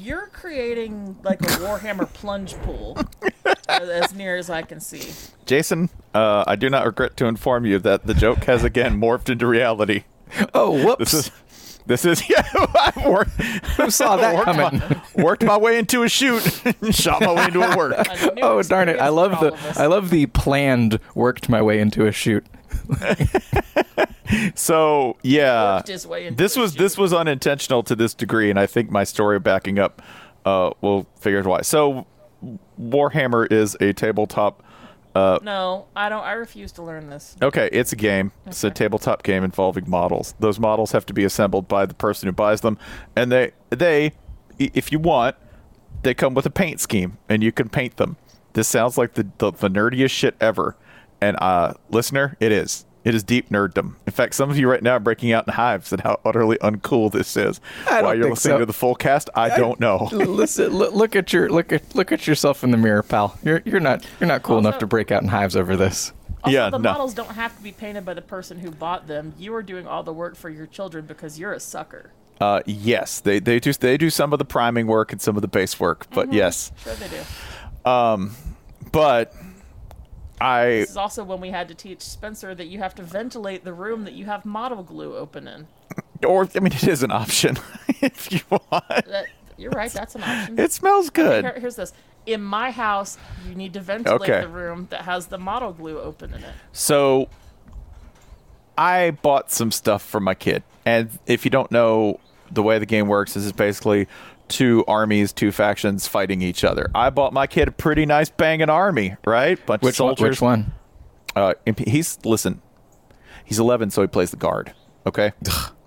you're creating like a warhammer plunge pool as near as i can see Jason, uh, I do not regret to inform you that the joke has again morphed into reality. Oh, whoops! This is this is yeah. I worked, Who saw that worked coming? My, worked my way into a shoot, shot my way into a work. oh darn it! I love the I love the planned worked my way into a shoot. So yeah, Worked his way into this was this was unintentional to this degree, and I think my story backing up uh, will figure out why. So Warhammer is a tabletop. Uh, No, I don't. I refuse to learn this. Okay, it's a game. It's a tabletop game involving models. Those models have to be assembled by the person who buys them, and they they, if you want, they come with a paint scheme, and you can paint them. This sounds like the the, the nerdiest shit ever, and uh, listener, it is. It is deep nerddom. In fact, some of you right now are breaking out in hives at how utterly uncool this is. I While you're listening so. to the full cast, I, don't know. Listen, look, look at your look at look at yourself in the mirror, pal. You're you're not you're not cool enough to break out in hives over this. Also, Yeah, the no. models don't have to be painted by the person who bought them. You are doing all the work for your children because you're a sucker. Uh, yes, they they do they do some of the priming work and some of the base work, but Mhm. yes. Sure they do. Um, but I This is also when we had to teach Spencer that you have to ventilate the room that you have model glue open in. or I mean it is an option if you want. That, you're right. That's an option. It smells good. Here- here's this. In my house, you need to ventilate Okay. the room that has the model glue open in it. So I bought some stuff for my kid, and if you don't know the way the game works, this is basically two armies, two factions fighting each other. I bought my kid a pretty nice banging army, right? Bunch Which of one- soldiers. which one? Uh, he's listen. He's 11, so he plays the guard. Okay.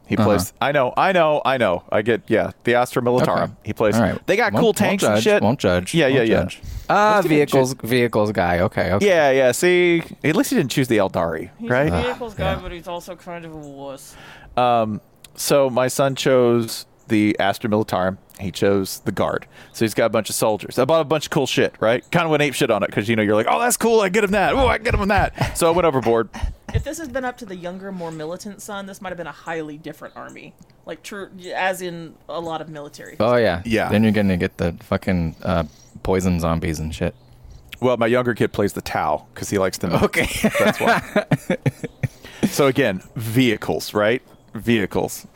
He Uh-huh. plays. I know. I know. I know. I get. Yeah, the Astra Militarum. Okay. He plays. All right. They got Won't- cool won't tanks and judge, shit. Won't judge. Yeah, yeah, won't yeah. judge. Ah, Let's give vehicles, vehicles guy. Okay, okay. Yeah, yeah. See, at least he didn't choose the Eldari, He's right? a vehicles guy, but he's also kind of a wuss. Um, so my son chose the Astra Militarum. He chose the guard. So he's got a bunch of soldiers. I bought a bunch of cool shit, right? Kind of went ape shit on it because you know you're like, oh, that's cool. I get him that. Oh, I get him on that. So I went overboard. If this has been up to the younger, more militant son, this might have been a highly different army. Like true, as in a lot of military. Oh yeah. Yeah. Then you're gonna get the fucking uh, poison zombies and shit. Well, my younger kid plays the Tau because he likes them. Okay. That's why. so again, vehicles, right? Vehicles.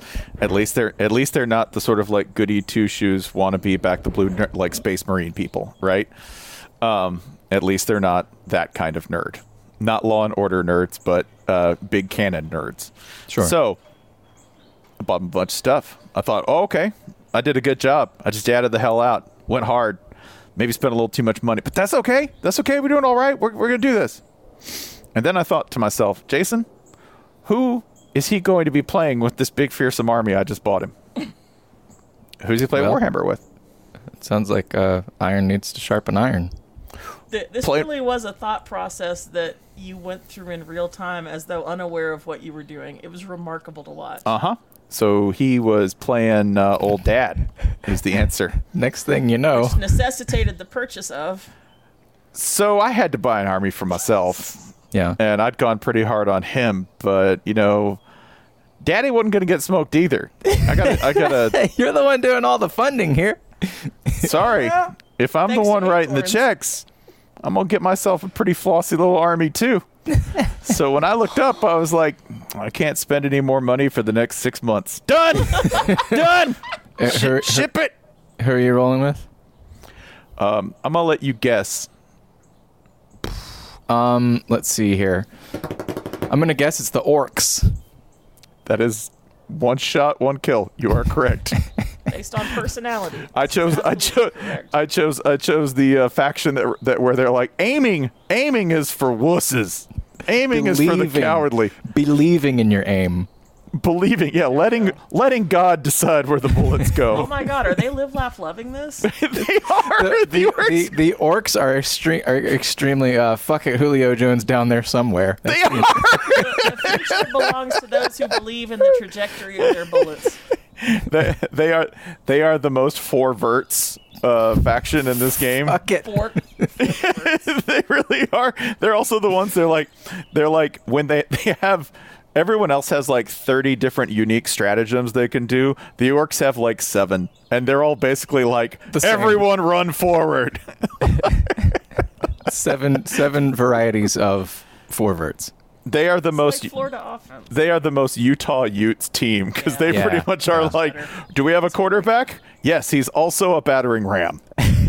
At least they're at least they're not the sort of like goody two shoes wannabe back the blue ner- like space marine people, right? Um, at least they're not that kind of nerd. Not Law and Order nerds, but uh, big cannon nerds. Sure. So I bought a bunch of stuff. I thought, oh, okay, I did a good job. I just added the hell out, went hard, maybe spent a little too much money, but that's okay. That's okay. We're doing all right. We're, we're going to do this. And then I thought to myself, Jason, who is he going to be playing with this big, fearsome army I just bought him? Who's he playing Well- Warhammer with? It sounds like uh, iron needs to sharpen iron. Th- this Play- really was a thought process that you went through in real time as though unaware of what you were doing. It was remarkable to watch. Uh huh. So he was playing uh, old dad. Is the answer. Next thing you know, Necessitated the purchase of. So I had to buy an army for myself. Yeah. And I'd gone pretty hard on him, but you know, Daddy wasn't going to get smoked either. I got. I got to. you're the one doing all the funding here. Sorry, if I'm Thanks the one to writing the checks, I'm gonna get myself a pretty flossy little army too. so when I looked up, I was like, I can't spend any more money for the next six months. Done. Done. Uh, Sh- who- ship it. Who are you rolling with? Um, I'm gonna let you guess. Um, let's see here. I'm gonna guess it's the orcs. That is one shot, one kill. You are correct. based on personality. I chose. I chose. I chose. I chose the uh, faction that that where they're like aiming. Aiming is for wusses. Aiming is for the Believing. cowardly. Believing in your aim. Believing, yeah, letting letting God decide where the bullets go. Oh my god, are they live, laugh, loving this? they are The, the, orcs. the, the orcs are, extreme, are extremely uh, fuck it Julio Jones down there somewhere. they are. The future belongs to those who believe in the trajectory of their bullets. they, they are they are the most four verts uh, faction in this game. Fuck it. Fork. they really are. They're also the ones they're like they're like when they they have everyone else has like 30 different unique stratagems they can do. The orcs have like 7 and they're all basically like The everyone run forward. seven seven varieties of forverts. They are the most like Florida offense. they are the most Utah Utes team because they Yeah. pretty much are like, Better. do we have a quarterback? Yes, he's also a battering ram.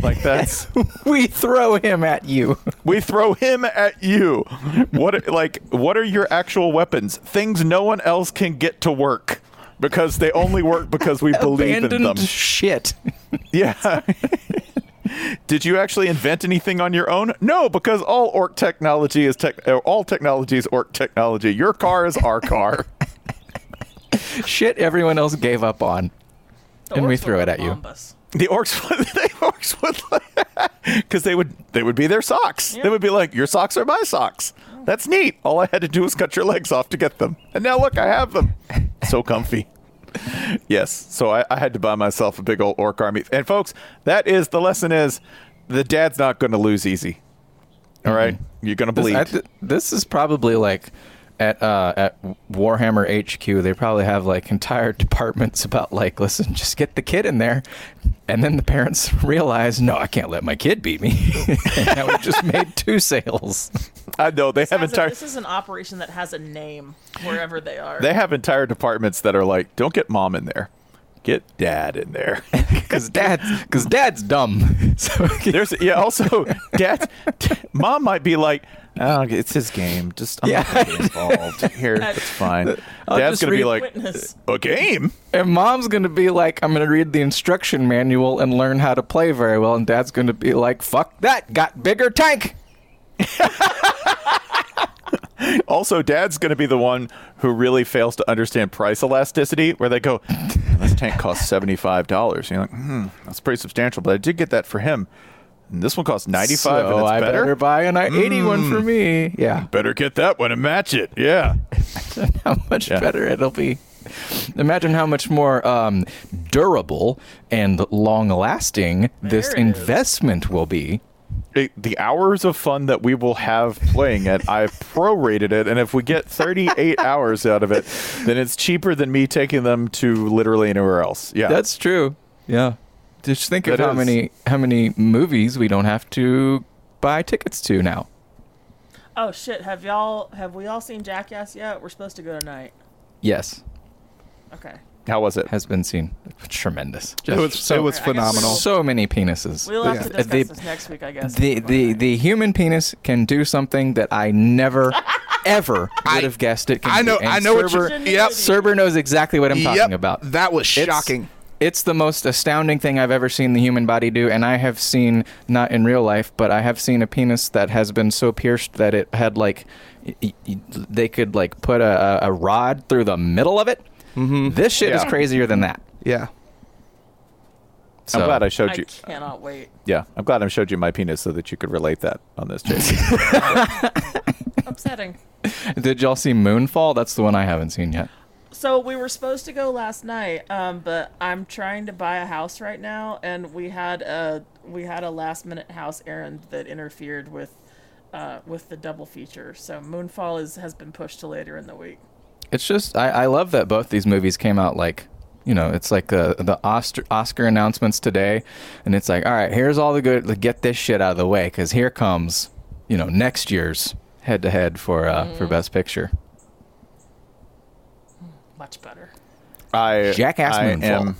Like that's we throw him at you. we throw him at you. What like what are your actual weapons? Things no one else can get to work because they only work because we believe in Abandoned them. shit. Yeah. Did you actually invent anything on your own? No, because all orc technology is tech. uh, All technology is orc technology. Your car is our car. shit everyone else gave up on. The And we threw it at you. us. The orcs would, the orcs would, because they would, they would be their socks. They would be like, your socks are my socks. That's neat. All I had to do was cut your legs off to get them, and now look, I have them. So comfy. Yes. So I, I had to buy myself a big old orc army. And folks, that is the lesson: is the dad's not going to lose easy. All right, you're going to This, bleed. I this is probably like at uh, at Warhammer HQ. They probably have like entire departments about like, listen, just get the kid in there, and then the parents realize, no, I can't let my kid beat me. and now we just made two sales. I know they have Has a- entire this is an operation that has a name wherever they are. they have entire departments that are like, don't get mom in there, get dad in there. Because dad's because dad's dumb. So There's yeah. Also, dad, mom might be like, oh, it's his game. Just I'm not Yeah. gonna get involved here. That's fine. I'll Dad's gonna be like, Witness. a game. And mom's gonna be like, I'm gonna read the instruction manual and learn how to play very well. And dad's gonna be like, fuck that, got bigger tank. Also, Dad's going to be the one who really fails to understand price elasticity, where they go, "This tank costs seventy five dollars." You're like, "Hmm, that's pretty substantial." But I did get that for him. And this one costs ninety five, So and it's I better. better buy an 81 Mm. for me. Yeah. Better get that one and match it. Yeah. how much better it'll be. Imagine how much more um, durable and long lasting this investment will be. It- the hours of fun that we will have playing it, I've prorated it, and if we get 38 hours out of it, then it's cheaper than me taking them to literally anywhere else. Yeah, That's true. Yeah. Just think of That how is. many how many movies we don't have to buy tickets to now. Oh shit! Have y'all have we all seen Jackass yet? We're supposed to go tonight. Yes. Okay. How was it? Has been seen. Tremendous. It was- so, it was phenomenal. we'll- So many penises. We'll have to The- discuss the- this next week, I guess. The the the human penis can do something that I never ever would have guessed it. Can I know- do. And I know what you- Cerber, Yep. Cerber knows exactly what I'm Yep, talking about. that was shocking. It's the most astounding thing I've ever seen the human body do, and I have seen not in real life, but I have seen a penis that has been so pierced that it had like y- y- they could like put a, a a rod through the middle of it. Mm-hmm. This shit is Yeah. crazier than that. Yeah. So- I'm glad I showed you. I you. cannot wait. Yeah, I'm glad I showed you my penis so that you could relate that on this, Jason. Upsetting. Did y'all see Moonfall? That's the one I haven't seen yet. So we were supposed to go last night, um, but I'm trying to buy a house right now, and we had a we had a last minute house errand that interfered with uh, with the double feature. So Moonfall is has been pushed to later in the week. It's just I, I love that both these movies came out like you know it's like the the Oscar, Oscar announcements today, and it's like all right here's all the good like, get this shit out of the way because here comes you know next year's head to head for uh, for Best Picture. Much better. I Jackass I Moonfall. am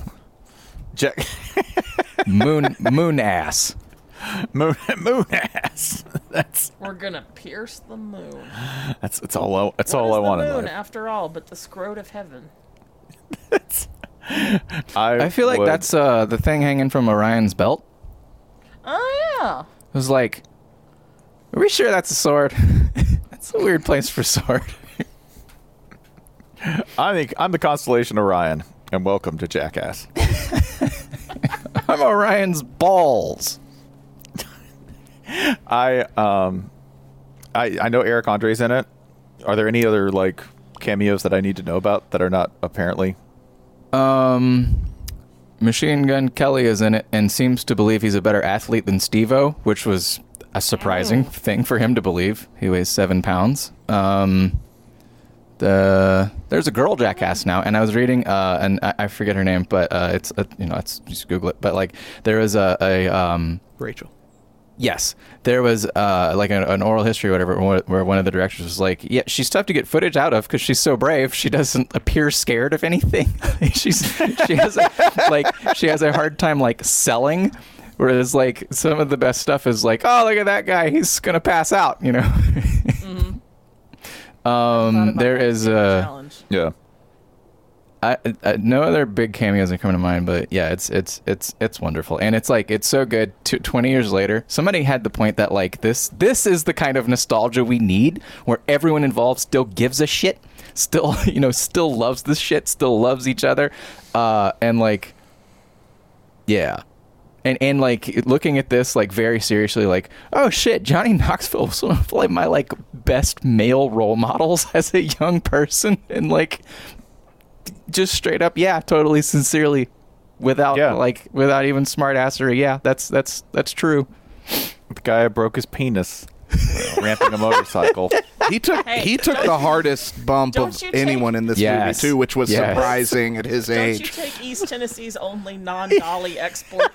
Jack Moon moon ass. moon moon ass. That's We're gonna pierce the moon. that's that's all I, that's What all is I the want in moon, life. after all, but the scrot of heaven. I, I feel like would- that's uh, the thing hanging from Orion's belt. Oh yeah. It was like, are we sure that's a sword? that's a weird place for a sword. I think I'm the constellation Orion, and welcome to Jackass. I'm Orion's balls. I um, I I know Eric Andre's in it. Are there any other like cameos that I need to know about that are not apparently? Um, Machine Gun Kelly is in it and seems to believe he's a better athlete than Steve-O, which was a surprising thing for him to believe. He weighs seven pounds. Um, the there's a girl jackass now, and I was reading, uh, and I, I forget her name, but uh, it's uh, you know, it's just Google it. But like, there is a, a um, Rachel. Yes, there was uh, like an, an oral history, or whatever, where where one of the directors was like, "Yeah, she's tough to get footage out of because she's so brave. She doesn't appear scared of anything. she's she has a, like she has a hard time like selling." Whereas like some of the best stuff is like, "Oh, look at that guy. He's gonna pass out," you know. um, there is a Challenge. Yeah. I, I, no other big cameos are coming to mind, but yeah, it's it's it's it's wonderful, and it's like it's so good. T- Twenty years later, somebody had the point that like this this is the kind of nostalgia we need, where everyone involved still gives a shit, still you know still loves this shit, still loves each other, uh, and like yeah. And, and like looking at this like very seriously like oh shit Johnny Knoxville was one of like my like best male role models as a young person and like just straight up, yeah, totally sincerely, without Yeah. like without even smart assery. Yeah, that's that's that's true. The guy broke his penis uh, ramping a motorcycle. He took Hey, he took the hardest bump of take- anyone in this Yes. movie too, which was Yes. surprising at his Don't you age. take East Tennessee's only non-dolly export?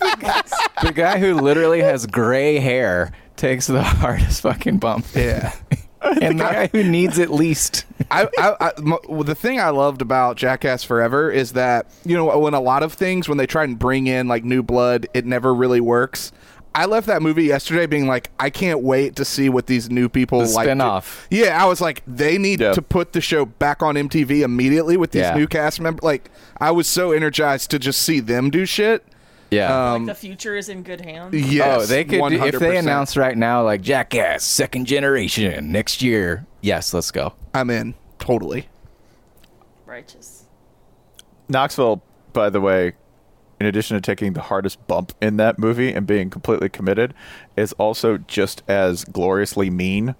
The guy who literally has gray hair takes the hardest fucking bump, Yeah. and the guy who needs it least. I, I, I the thing I loved about Jackass Forever is that you know when a lot of things when they try and bring in like new blood, it never really works. I left that movie yesterday being like, I can't wait to see what these new people The like. to- spin-off. Yeah, I was like, they need Yeah. to put the show back on MTV immediately with these Yeah. new cast members. Like, I was so energized to just see them do shit. Yeah. Um, like the future is in good hands. yes, oh, they could do- if they announce right now like Jackass second generation next year. Yes, let's go. I'm in totally. Righteous. Knoxville, by the way, in addition to taking the hardest bump in that movie and being completely committed, is also just as gloriously mean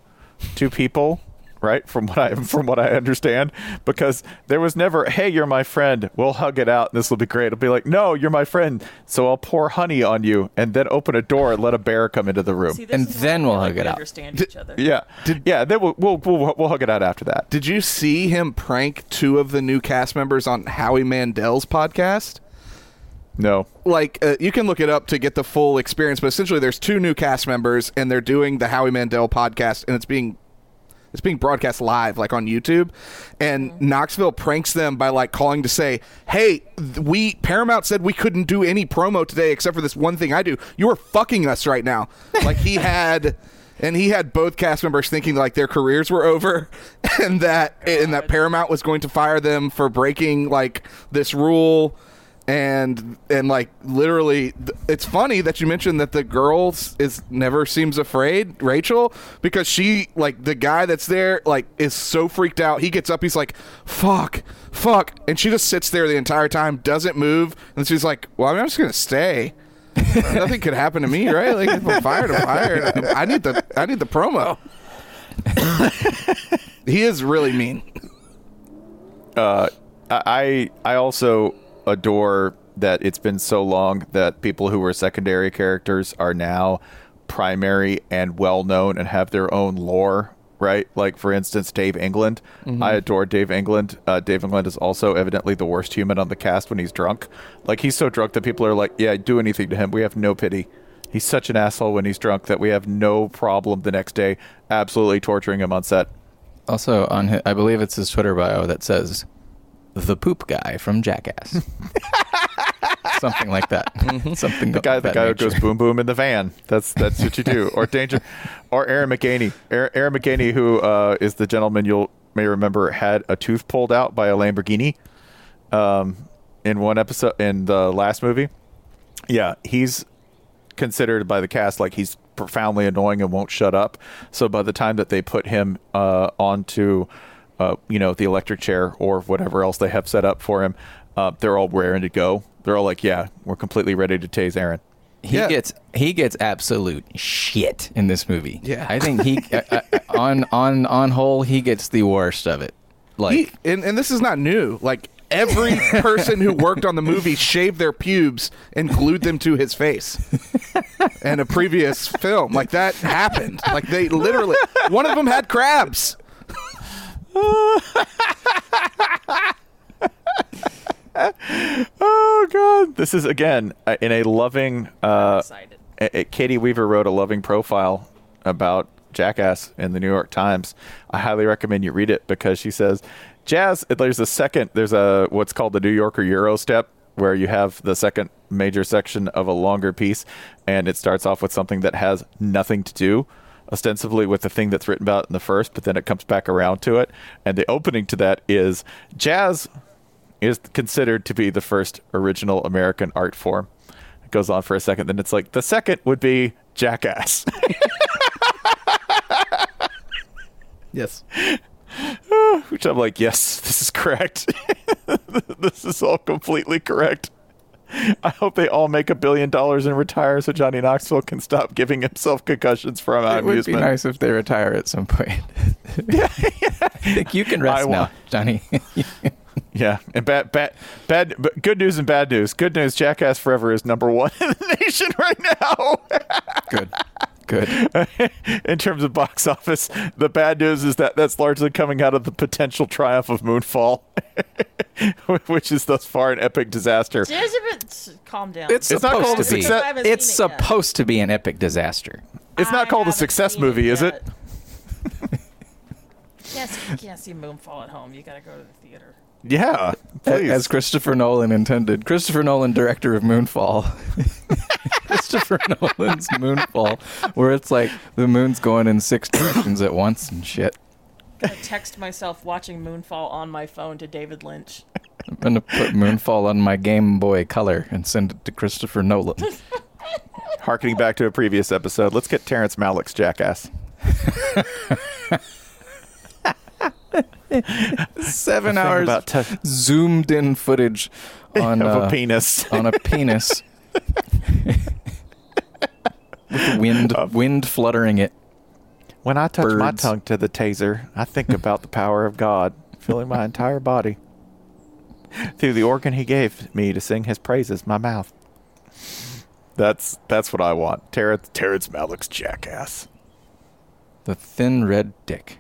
to people. Right from what I from what I understand, because there was never, "Hey, you're my friend. We'll hug it out, and this will be great." It'll be like, "No, you're my friend, so I'll pour honey on you, and then open a door and let a bear come into the room." See, And then we'll hug like it we out. Understand each other. yeah, yeah. Then we'll, we'll we'll we'll hug it out after that. Did you see him prank two of the new cast members on Howie Mandel's podcast? No, like uh, you can look it up to get the full experience but essentially there's two new cast members and they're doing the howie mandel podcast and it's being it's being broadcast live like on youtube. And mm-hmm. knoxville pranks them by like calling to say hey we paramount said we couldn't do any promo today except for this one thing i do. You are fucking us right now. Like he had and he had both cast members thinking like their careers were over and that and that paramount was going to fire them for breaking like this rule and and like literally th- it's funny that you mentioned that the girl is never seems afraid rachel because she like the guy that's there like is so freaked out. He gets up he's like fuck fuck and she just sits there the entire time doesn't move and she's like well i'm just gonna stay. Nothing could happen to me right? Like if i'm fired i'm fired. I need the i need the promo. He is really mean. Uh, I I also adore that it's been so long that people who were secondary characters are now primary and well known and have their own lore. Right, like for instance, Dave England. Mhm. I adore Dave England. Uh, Dave England is also evidently the worst human on the cast when he's drunk. Like he's so drunk that people are like, "Yeah, do anything to him. We have no pity." He's such an asshole when he's drunk that we have no problem the next day absolutely torturing him on set. Also, on his, I believe it's his Twitter bio that says, "The poop guy from Jackass," something like that. something the guy, the guy who goes boom boom in the van. That's that's what you do. Or danger, or Ehren McGhehey. Ehren, Ehren McGhehey, who uh, is the gentleman you'll may remember had a tooth pulled out by a Lamborghini, um, in one episode in the last movie. Yeah, he's considered by the cast like he's profoundly annoying and won't shut up. So by the time that they put him uh, onto, uh, you know, the electric chair or whatever else they have set up for him, uh, they're all raring to go. They're all like, "Yeah, we're completely ready to tase Ehren." He gets he gets absolute shit in this movie. Yeah. I think he uh, uh, on on on whole he gets the worst of it. Like He- and, and this is not new. Like every person who worked on the movie shaved their pubes and glued them to his face. In a previous film, like that happened. Like they literally, one of them had crabs. Oh god. This is again in a loving uh a- a- caity weaver wrote a loving profile about jackass in the new york times. I highly recommend you read it because she says jazz there's a second there's a what's called the new yorker euro step where you have the second major section of a longer piece and it starts off with something that has nothing to do ostensibly with the thing that's written about in the first but then it comes back around to it and the opening to that is jazz is considered to be the first original American art form. It goes on for a second, then it's like the second would be Jackass. yes. Which I'm like, yes, this is correct. this is all completely correct. I hope they all make a billion dollars and retire so Johnny Knoxville can stop giving himself concussions from amusement. it would be nice if they retire at some point. I think you can rest I now, Johnny. Yeah, and bad, bad, bad. But good news and bad news. Good news: Jackass Forever is number one in the nation right now. Good, good. in terms of box office, the bad news is that that's largely coming out of the potential triumph of Moonfall, which is thus far an epic disaster. Just a bit, calm down. It's, It's not supposed called to a be. success- It's seen it yet. supposed to be an epic disaster. It's not I called a success movie, is it? Can't you can't see Moonfall at home. You gotta go to the theater. Yeah, please. As Christopher Nolan intended. Christopher Nolan, director of Moonfall. Christopher Nolan's Moonfall, where it's like the moon's going in six directions at once and shit. gonna text myself watching Moonfall on my phone to David Lynch. I'm gonna put Moonfall on my Game Boy Color and send it to Christopher Nolan. Harkening back to a previous episode, let's get Terrence Malick's Jackass. Seven hours about t- zoomed in footage on Of a uh, penis. on a penis with wind wind fluttering it. When I touch my tongue to the taser, I think about the power of God filling my entire body through the organ He gave me to sing His praises, my mouth. That's that's what I want. Terrence Terrence Malick's Jackass. The thin red dick.